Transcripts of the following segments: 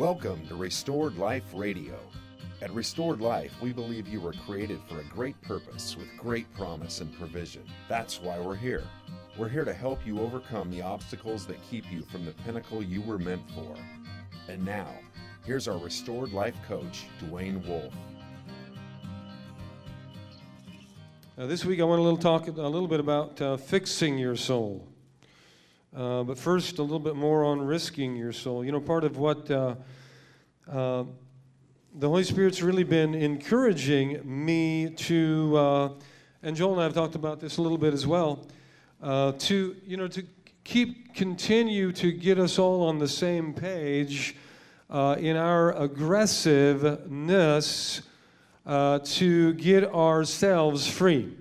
Welcome to Restored Life Radio. At Restored Life, we believe you were created for a great purpose with great promise and provision. That's why we're here. We're here to help you overcome the obstacles that keep you from the pinnacle you were meant for. And now, here's our Restored Life coach, Dwayne Wolf. Uh, this week, I want to talk a little bit about uh, fixing your soul. Uh, but first, a little bit more on risking your soul. You know, part of what uh, uh, the Holy Spirit's really been encouraging me to, uh, and Joel and I have talked about this a little bit as well, to you know to keep continue to get us all on the same page in our aggressiveness to get ourselves free.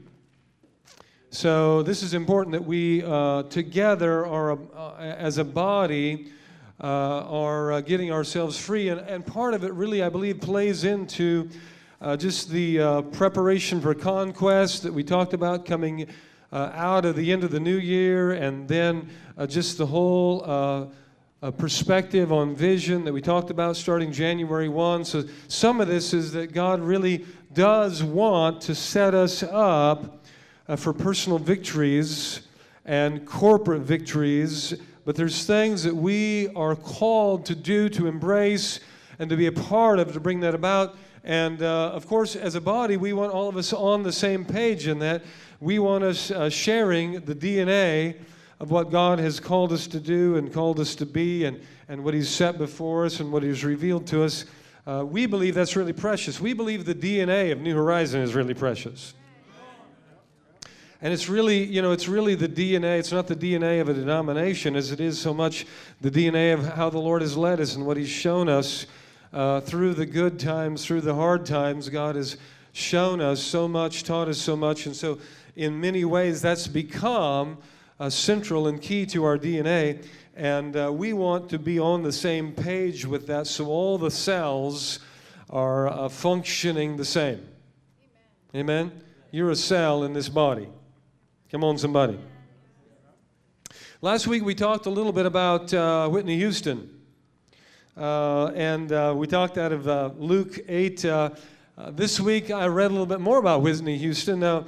So this is important that we uh, together are uh, as a body uh, are uh, getting ourselves free, and, and part of it really, I believe, plays into uh, just the uh, preparation for conquest that we talked about coming out of the end of the new year, and then just the whole. perspective on vision that we talked about starting January 1. So, some of this is that God really does want to set us up uh, for personal victories and corporate victories, but there's things that we are called to do, to embrace, and to be a part of to bring that about. And uh, of course, as a body, we want all of us on the same page in that. We want us uh, sharing the DNA of what God has called us to do and called us to be, and, and what He's set before us and what He's revealed to us. Uh, we believe that's really precious. We believe the DNA of New Horizon is really precious. And it's really, you know, it's really the DNA. It's not the DNA of a denomination as it is so much the DNA of how the Lord has led us and what He's shown us uh, through the good times, through the hard times. God has shown us so much, taught us so much. And so, in many ways, that's become uh, central and key to our DNA. And uh, we want to be on the same page with that so all the cells are uh, functioning the same. Amen. Amen? You're a cell in this body. Come on, somebody. Last week we talked a little bit about uh, Whitney Houston. Uh, and uh, we talked out of uh, Luke 8. Uh, uh, this week I read a little bit more about Whitney Houston. Now,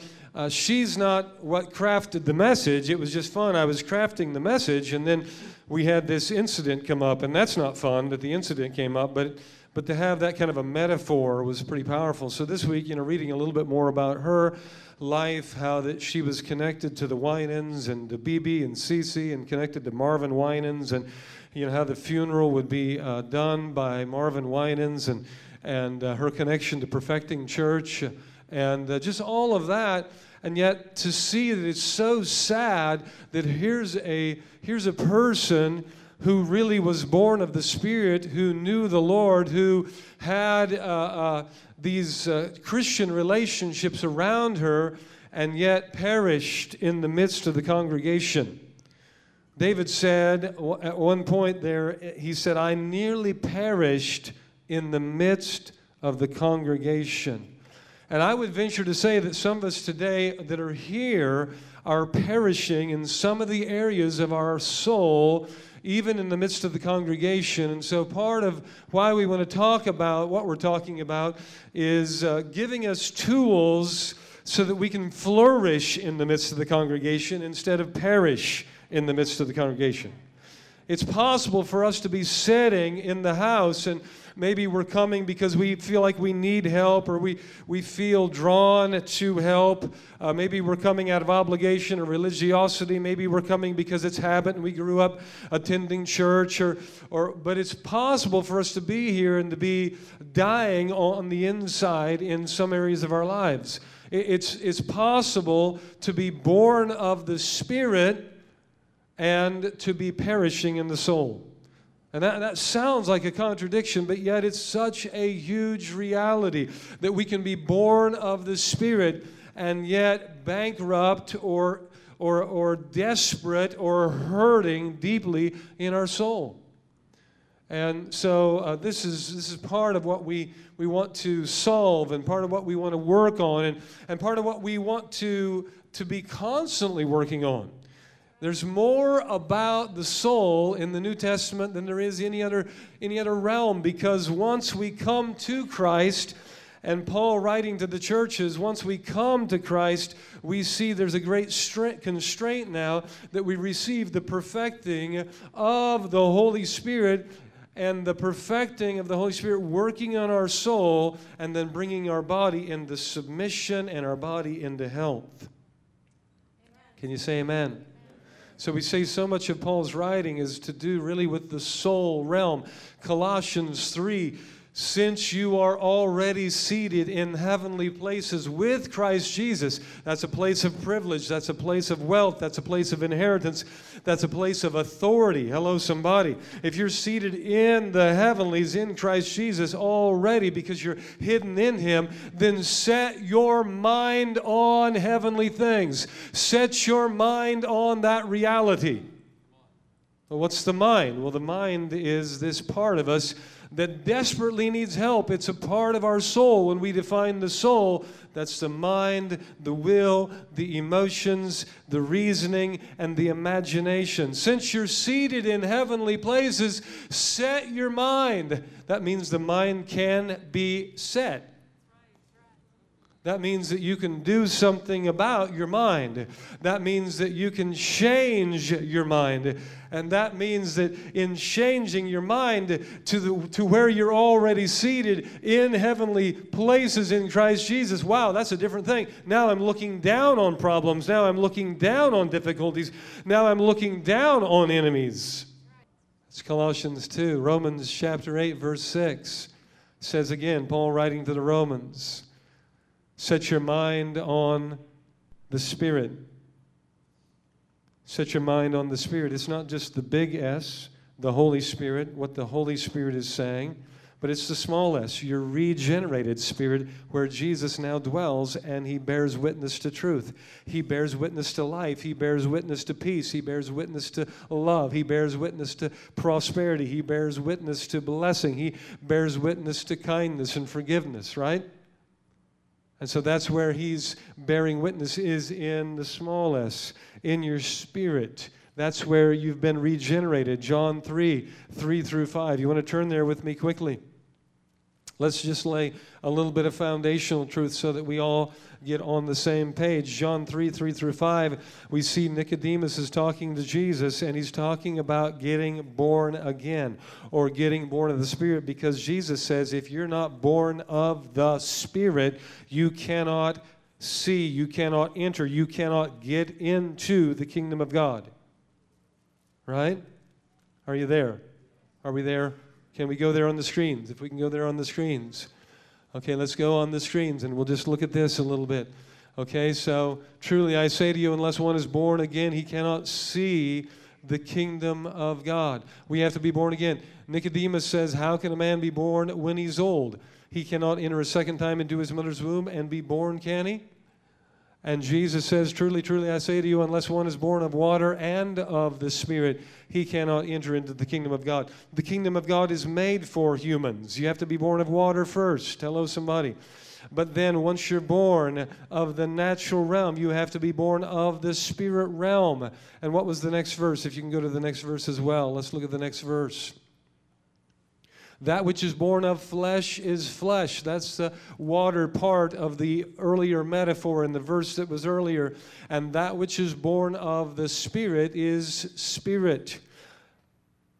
she's not what crafted the message. It was just fun. I was crafting the message, and then we had this incident come up. And that's not fun that the incident came up, but, but to have that kind of a metaphor was pretty powerful. So this week, you know, reading a little bit more about her life, how that she was connected to the Winans and to BeBe and Cece and connected to Marvin Winans and you know how the funeral would be uh, done by Marvin Winans and and uh, her connection to perfecting church and uh, just all of that. And yet to see that it's so sad that here's a here's a person who really was born of the Spirit, who knew the Lord, who had uh, uh, these uh, Christian relationships around her, and yet perished in the midst of the congregation. David said at one point there, he said, I nearly perished in the midst of the congregation. And I would venture to say that some of us today that are here are perishing in some of the areas of our soul even in the midst of the congregation. And so, part of why we want to talk about what we're talking about is uh, giving us tools so that we can flourish in the midst of the congregation instead of perish in the midst of the congregation. It's possible for us to be sitting in the house and maybe we're coming because we feel like we need help or we, we feel drawn to help. Uh, maybe we're coming out of obligation or religiosity. Maybe we're coming because it's habit and we grew up attending church. Or, or, but it's possible for us to be here and to be dying on the inside in some areas of our lives. It's, it's possible to be born of the Spirit and to be perishing in the soul. And that, that sounds like a contradiction, but yet it's such a huge reality that we can be born of the Spirit and yet bankrupt or, or, or desperate or hurting deeply in our soul. And so uh, this, is, this is part of what we, we want to solve and part of what we want to work on and, and part of what we want to, to be constantly working on. There's more about the soul in the New Testament than there is any other any other realm because once we come to Christ and Paul writing to the churches, once we come to Christ, we see there's a great constraint now that we receive the perfecting of the Holy Spirit and the perfecting of the Holy Spirit working on our soul and then bringing our body into submission and our body into health. Can you say amen? So we say so much of Paul's writing is to do really with the soul realm. Colossians 3 since you are already seated in heavenly places with Christ Jesus. That's a place of privilege. That's a place of wealth. That's a place of inheritance. That's a place of authority. Hello, somebody. If you're seated in the heavenlies in Christ Jesus already because you're hidden in Him, then set your mind on heavenly things. Set your mind on that reality. Well, what's the mind? Well, the mind is this part of us that desperately needs help. It's a part of our soul. When we define the soul, that's the mind, the will, the emotions, the reasoning, and the imagination. Since you're seated in heavenly places, set your mind. That means the mind can be set. That means that you can do something about your mind. That means that you can change your mind. And that means that in changing your mind to, the, to where you're already seated in heavenly places in Christ Jesus, wow, that's a different thing. Now I'm looking down on problems. Now I'm looking down on difficulties. Now I'm looking down on enemies. It's Colossians 2. Romans chapter 8, verse 6 says again, Paul writing to the Romans. Set your mind on the Spirit. Set your mind on the Spirit. It's not just the big S, the Holy Spirit, what the Holy Spirit is saying, but it's the small s, your regenerated spirit, where Jesus now dwells and he bears witness to truth. He bears witness to life. He bears witness to peace. He bears witness to love. He bears witness to prosperity. He bears witness to blessing. He bears witness to kindness and forgiveness, right? And so that's where he's bearing witness is in the small s, in your spirit. That's where you've been regenerated. John 3, 3 through 5. You want to turn there with me quickly? Let's just lay a little bit of foundational truth so that we all get on the same page. John 3 3 through 5, we see Nicodemus is talking to Jesus, and he's talking about getting born again or getting born of the Spirit because Jesus says, if you're not born of the Spirit, you cannot see, you cannot enter, you cannot get into the kingdom of God. Right? Are you there? Are we there? Can we go there on the screens? If we can go there on the screens. Okay, let's go on the screens and we'll just look at this a little bit. Okay, so truly I say to you, unless one is born again, he cannot see the kingdom of God. We have to be born again. Nicodemus says, How can a man be born when he's old? He cannot enter a second time into his mother's womb and be born, can he? And Jesus says, Truly, truly, I say to you, unless one is born of water and of the Spirit, he cannot enter into the kingdom of God. The kingdom of God is made for humans. You have to be born of water first. Hello, somebody. But then, once you're born of the natural realm, you have to be born of the spirit realm. And what was the next verse? If you can go to the next verse as well, let's look at the next verse. That which is born of flesh is flesh. That's the water part of the earlier metaphor in the verse that was earlier. And that which is born of the Spirit is spirit.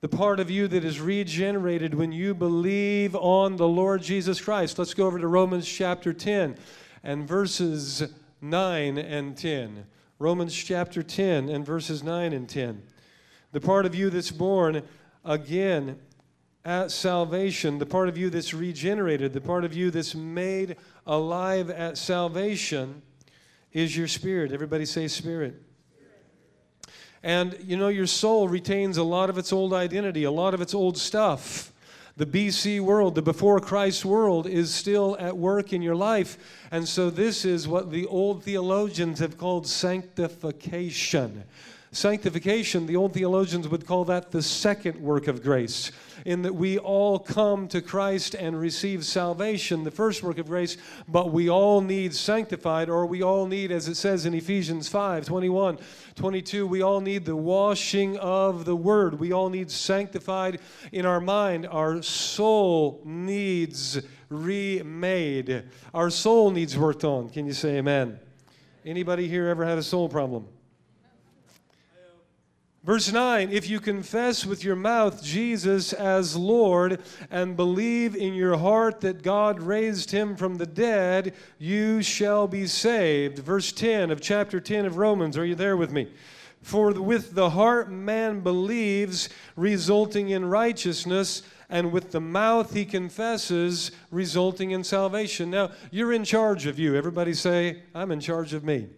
The part of you that is regenerated when you believe on the Lord Jesus Christ. Let's go over to Romans chapter 10 and verses 9 and 10. Romans chapter 10 and verses 9 and 10. The part of you that's born again at salvation, the part of you that's regenerated, the part of you that's made alive at salvation is your spirit. Everybody say spirit. And you know, your soul retains a lot of its old identity, a lot of its old stuff. The BC world, the before Christ world, is still at work in your life. And so, this is what the old theologians have called sanctification. Sanctification, the old theologians would call that the second work of grace, in that we all come to Christ and receive salvation, the first work of grace, but we all need sanctified, or we all need, as it says in Ephesians 5 21, 22, we all need the washing of the Word. We all need sanctified in our mind. Our soul needs remade. Our soul needs worked on. Can you say amen? Anybody here ever had a soul problem? Verse 9 If you confess with your mouth Jesus as Lord and believe in your heart that God raised him from the dead, you shall be saved. Verse 10 of chapter 10 of Romans. Are you there with me? For with the heart man believes, resulting in righteousness, and with the mouth he confesses, resulting in salvation. Now, you're in charge of you. Everybody say, I'm in charge of me.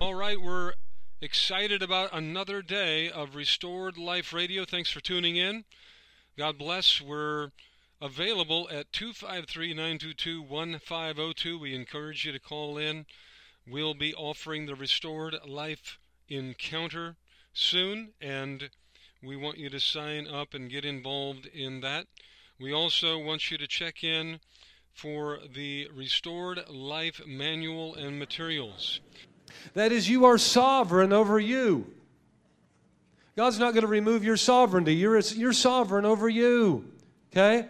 All right, we're excited about another day of Restored Life Radio. Thanks for tuning in. God bless. We're available at 253 922 1502. We encourage you to call in. We'll be offering the Restored Life Encounter soon, and we want you to sign up and get involved in that. We also want you to check in for the Restored Life Manual and materials. That is, you are sovereign over you. God's not going to remove your sovereignty. You're, you're sovereign over you. Okay?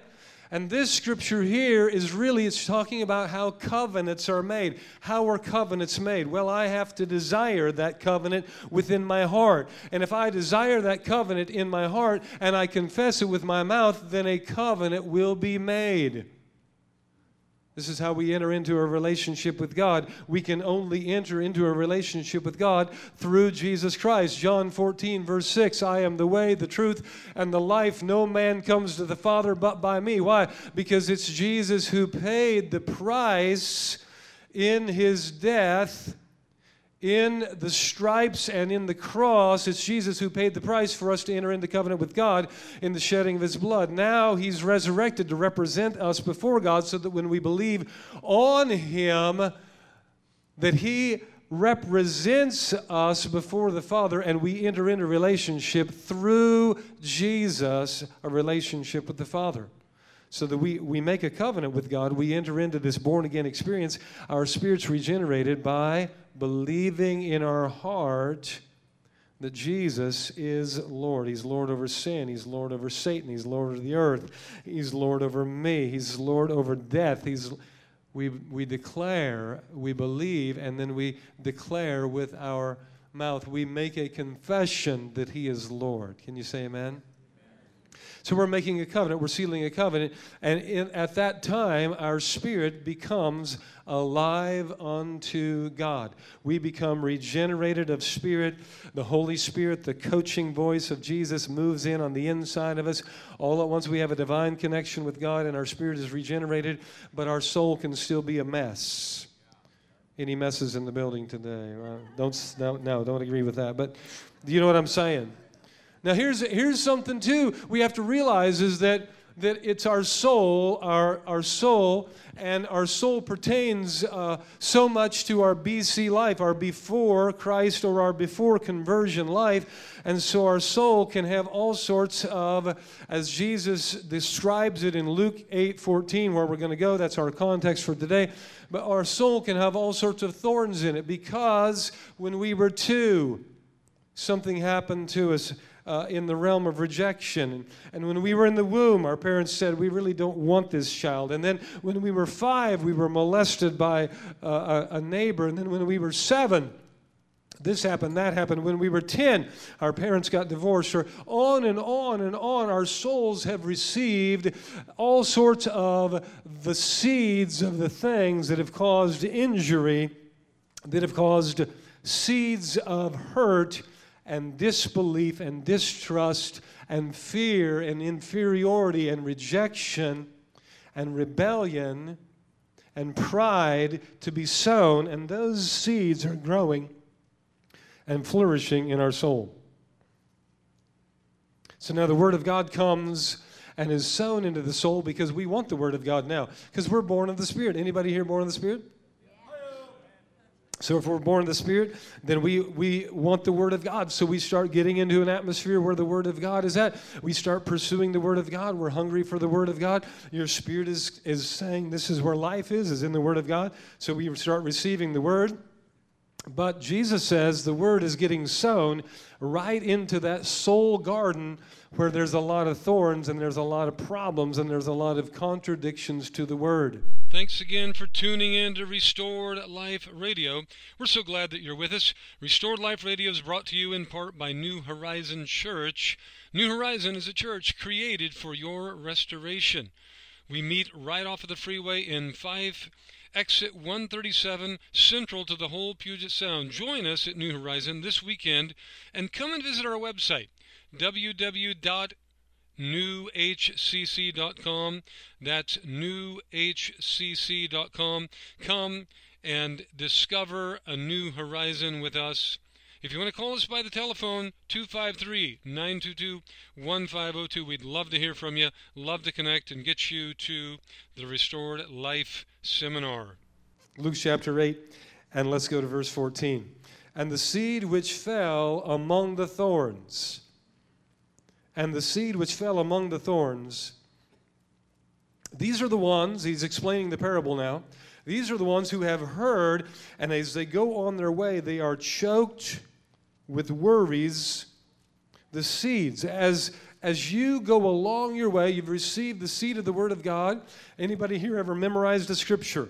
And this scripture here is really it's talking about how covenants are made. How are covenants made? Well, I have to desire that covenant within my heart. And if I desire that covenant in my heart and I confess it with my mouth, then a covenant will be made. This is how we enter into a relationship with God. We can only enter into a relationship with God through Jesus Christ. John 14, verse 6 I am the way, the truth, and the life. No man comes to the Father but by me. Why? Because it's Jesus who paid the price in his death in the stripes and in the cross, it's Jesus who paid the price for us to enter into covenant with God in the shedding of his blood. Now he's resurrected to represent us before God so that when we believe on him, that he represents us before the Father and we enter into relationship through Jesus, a relationship with the Father so that we, we make a covenant with God. We enter into this born again experience. Our spirit's regenerated by believing in our heart that Jesus is Lord. He's Lord over sin. He's Lord over Satan. He's Lord over the earth. He's Lord over me. He's Lord over death. He's, we, we declare, we believe, and then we declare with our mouth. We make a confession that He is Lord. Can you say amen? So we're making a covenant, we're sealing a covenant, and in, at that time, our spirit becomes alive unto God. We become regenerated of spirit. The Holy Spirit, the coaching voice of Jesus, moves in on the inside of us. All at once, we have a divine connection with God, and our spirit is regenerated, but our soul can still be a mess. Any messes in the building today? Don't no, no, don't agree with that. But do you know what I'm saying? Now, here's, here's something, too, we have to realize is that, that it's our soul, our, our soul, and our soul pertains uh, so much to our BC life, our before Christ or our before conversion life. And so our soul can have all sorts of, as Jesus describes it in Luke 8 14, where we're going to go, that's our context for today. But our soul can have all sorts of thorns in it because when we were two, something happened to us uh, in the realm of rejection. And when we were in the womb, our parents said, We really don't want this child. And then when we were five, we were molested by uh, a, a neighbor. And then when we were seven, this happened, that happened. When we were 10, our parents got divorced, or on and on and on. Our souls have received all sorts of the seeds of the things that have caused injury, that have caused seeds of hurt and disbelief and distrust and fear and inferiority and rejection and rebellion and pride to be sown, and those seeds are growing and flourishing in our soul. So now the Word of God comes and is sown into the soul because we want the Word of God now, because we're born of the Spirit. Anybody here born of the Spirit? So if we're born of the Spirit, then we, we want the Word of God. So we start getting into an atmosphere where the Word of God is at. We start pursuing the Word of God. We're hungry for the Word of God. Your spirit is, is saying this is where life is, is in the Word of God. So we start receiving the Word. But Jesus says the Word is getting sown right into that soul garden where there's a lot of thorns and there's a lot of problems and there's a lot of contradictions to the Word. Thanks again for tuning in to Restored Life Radio. We're so glad that you're with us. Restored Life Radio is brought to you in part by New Horizon Church. New Horizon is a church created for your restoration. We meet right off of the freeway I-5 exit 137 central to the whole Puget Sound. Join us at New Horizon this weekend and come and visit our website www newhcc.com. That's newhcc.com. Come and discover a new horizon with us. If you want to call us by the telephone, 253 922 1502, we'd love to hear from you, love to connect and get you to the Restored Life Seminar. Luke chapter 8, and let's go to verse 14. And the seed which fell among the thorns and the seed which fell among the thorns. These are the ones, he's explaining the parable now. These are the ones who have heard, and as they go on their way, they are choked with worries. The seeds, as as you go along your way, you've received the seed of the Word of God. Anybody here ever memorized a scripture?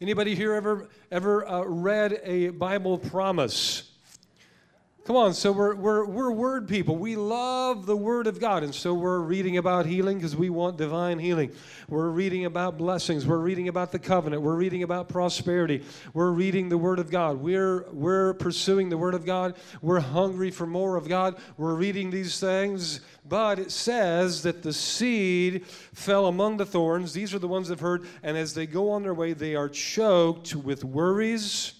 Anybody here ever ever uh, read a Bible promise? Come on, so we're, we're, we're word people. We love the word of God. And so we're reading about healing because we want divine healing. We're reading about blessings. We're reading about the covenant. We're reading about prosperity. We're reading the word of God. We're, we're pursuing the word of God. We're hungry for more of God. We're reading these things. But it says that the seed fell among the thorns. These are the ones that have heard. And as they go on their way, they are choked with worries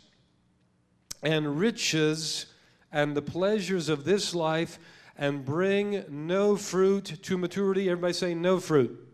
and riches and the pleasures of this life and bring no fruit to maturity. Everybody say, no fruit.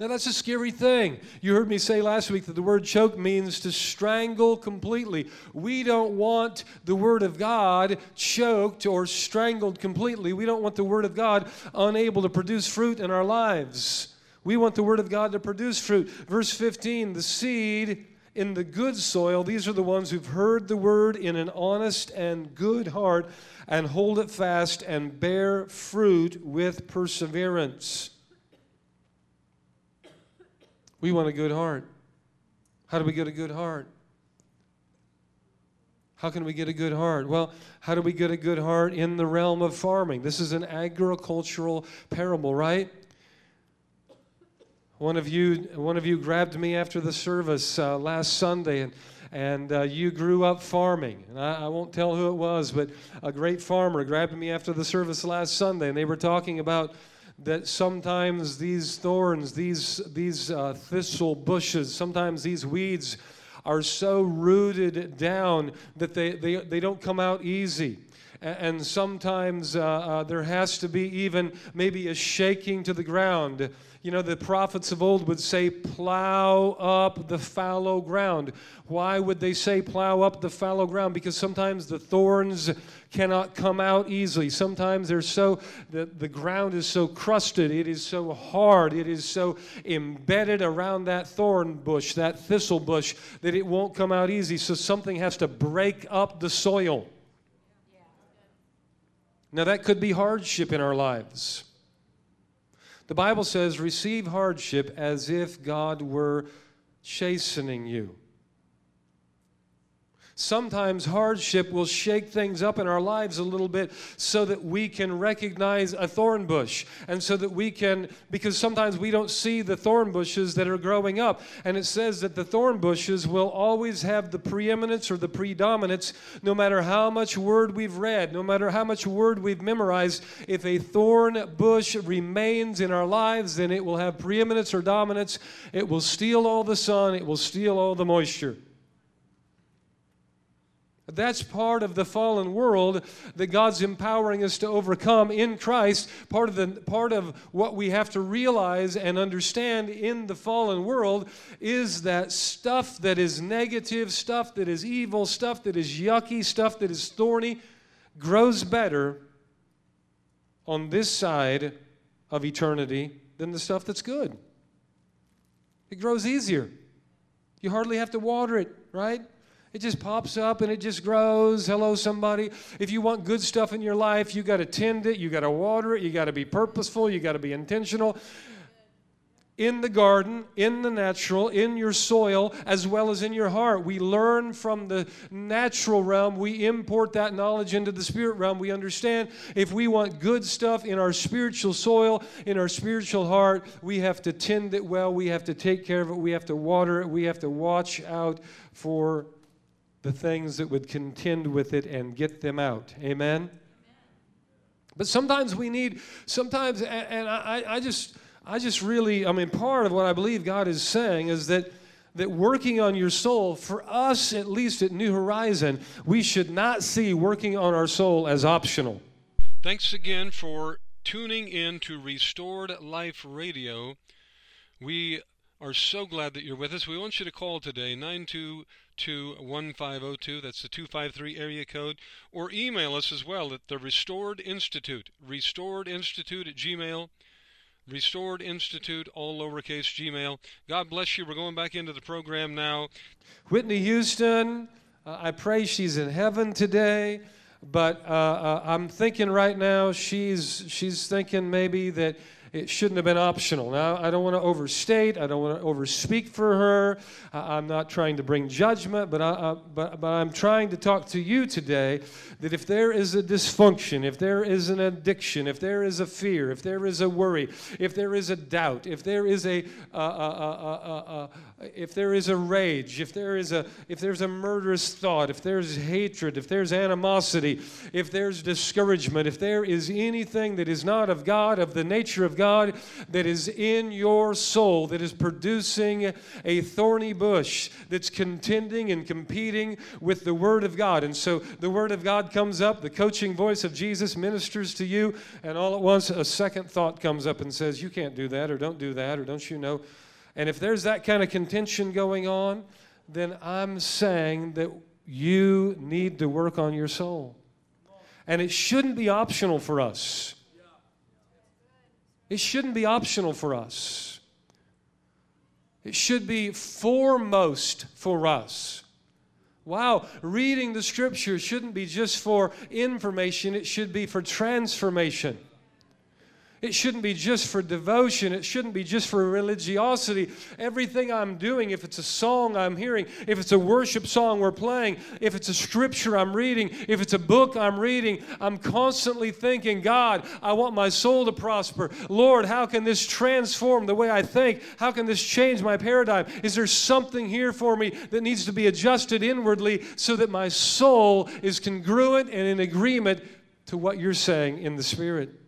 Now, that's a scary thing. You heard me say last week that the word choke means to strangle completely. We don't want the Word of God choked or strangled completely. We don't want the Word of God unable to produce fruit in our lives. We want the Word of God to produce fruit. Verse 15 the seed in the good soil, these are the ones who've heard the word in an honest and good heart and hold it fast and bear fruit with perseverance. We want a good heart. How do we get a good heart? How can we get a good heart? Well, how do we get a good heart in the realm of farming? This is an agricultural parable, right? One of you, one of you grabbed me after the service uh, last Sunday, and and uh, you grew up farming. And I, I, won't tell who it was, but a great farmer grabbed me after the service last Sunday, and they were talking about that sometimes these thorns, these these uh, thistle bushes, sometimes these weeds are so rooted down that they, they, they don't come out easy and sometimes uh, uh, there has to be even maybe a shaking to the ground you know, the prophets of old would say, plow up the fallow ground. Why would they say plow up the fallow ground? Because sometimes the thorns cannot come out easily. Sometimes they're so, the, the ground is so crusted, it is so hard, it is so embedded around that thorn bush, that thistle bush, that it won't come out easy. So something has to break up the soil. Now, that could be hardship in our lives. The Bible says, receive hardship as if God were chastening you. Sometimes hardship will shake things up in our lives a little bit so that we can recognize a thorn bush. And so that we can, because sometimes we don't see the thorn bushes that are growing up. And it says that the thorn bushes will always have the preeminence or the predominance no matter how much word we've read, no matter how much word we've memorized. If a thorn bush remains in our lives, then it will have preeminence or dominance. It will steal all the sun, it will steal all the moisture. That's part of the fallen world that God's empowering us to overcome in Christ. Part of the part of what we have to realize and understand in the fallen world is that stuff that is negative, stuff that is evil, stuff that is yucky, stuff that is thorny grows better on this side of eternity than the stuff that's good. It grows easier. You hardly have to water it, right? It just pops up and it just grows. Hello, somebody. If you want good stuff in your life, you got to tend it, you got to water it, you got to be purposeful, you got to be intentional. In the garden, in the natural, in your soil, as well as in your heart. We learn from the natural realm. We import that knowledge into the spirit realm. We understand if we want good stuff in our spiritual soil, in our spiritual heart, we have to tend it well. We have to take care of it. We have to water it. We have to watch out for the things that would contend with it and get them out. Amen? But sometimes we need, sometimes, and I, I just, I just really, I mean, part of what I believe God is saying is that that working on your soul, for us at least at New Horizon, we should not see working on our soul as optional. Thanks again for tuning in to Restored Life Radio. We are so glad that you're with us. We want you to call today, 922 1502. That's the 253 area code. Or email us as well at the Restored Institute. Restored Institute at Gmail. Restored Institute, all lowercase Gmail. God bless you. We're going back into the program now. Whitney Houston, uh, I pray she's in heaven today. But uh, uh, I'm thinking right now she's she's thinking maybe that it shouldn't have been optional. Now, I don't want to overstate. I don't want to overspeak for her. I'm not trying to bring judgment, but, I, but, but I'm trying to talk to you today that if there is a dysfunction, if there is an addiction, if there is a fear, if there is a worry, if there is a doubt, if there is a, uh, if there is a rage, if there is a, if there's a murderous thought, if there's hatred, if there's animosity, if there's discouragement, if there is anything that is not of God, of the nature of God that is in your soul, that is producing a thorny bush, that's contending and competing with the Word of God. And so the Word of God comes up, the coaching voice of Jesus ministers to you, and all at once a second thought comes up and says, You can't do that, or don't do that, or don't you know? And if there's that kind of contention going on, then I'm saying that you need to work on your soul. And it shouldn't be optional for us. It shouldn't be optional for us. It should be foremost for us. Wow, reading the scripture shouldn't be just for information, it should be for transformation. It shouldn't be just for devotion. It shouldn't be just for religiosity. Everything I'm doing, if it's a song I'm hearing, if it's a worship song we're playing, if it's a scripture I'm reading, if it's a book I'm reading, I'm constantly thinking, God, I want my soul to prosper. Lord, how can this transform the way I think? How can this change my paradigm? Is there something here for me that needs to be adjusted inwardly so that my soul is congruent and in agreement to what you're saying in the Spirit?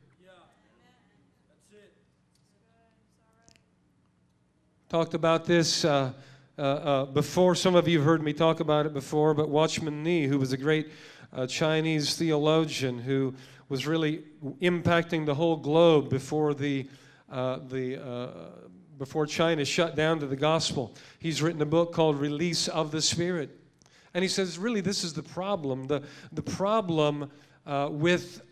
Talked about this uh, uh, uh, before. Some of you have heard me talk about it before, but Watchman Nee, who was a great uh, Chinese theologian who was really impacting the whole globe before the, uh, the uh, before China shut down to the gospel. He's written a book called Release of the Spirit. And he says, really, this is the problem. The, the problem with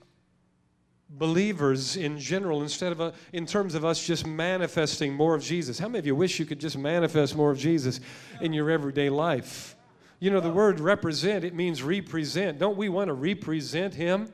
believers in general instead of a, in terms of us just manifesting more of Jesus. How many of you wish you could just manifest more of Jesus in your everyday life? You know, the word represent, it means represent. Don't we want to represent Him?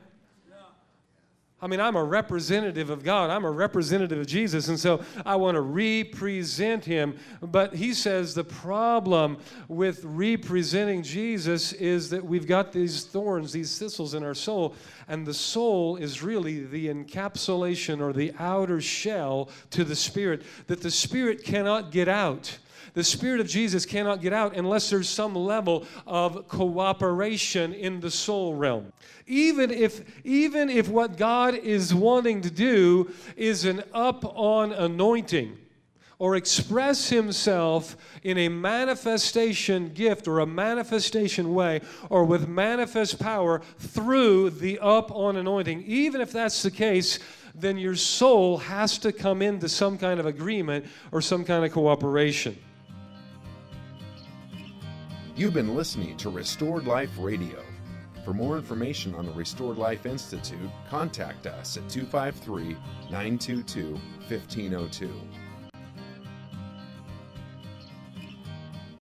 I mean, I'm a representative of God. I'm a representative of Jesus. And so I want to represent him. But he says the problem with representing Jesus is that we've got these thorns, these thistles in our soul. And the soul is really the encapsulation or the outer shell to the spirit that the spirit cannot get out the Spirit of Jesus cannot get out unless there's some level of cooperation in the soul realm. Even if, even if what God is wanting to do is an up on anointing, or express himself in a manifestation gift or a manifestation way or with manifest power through the up on anointing, even if that's the case, then your soul has to come into some kind of agreement or some kind of cooperation. You've been listening to Restored Life Radio. For more information on the Restored Life Institute, contact us at 253 922 1502.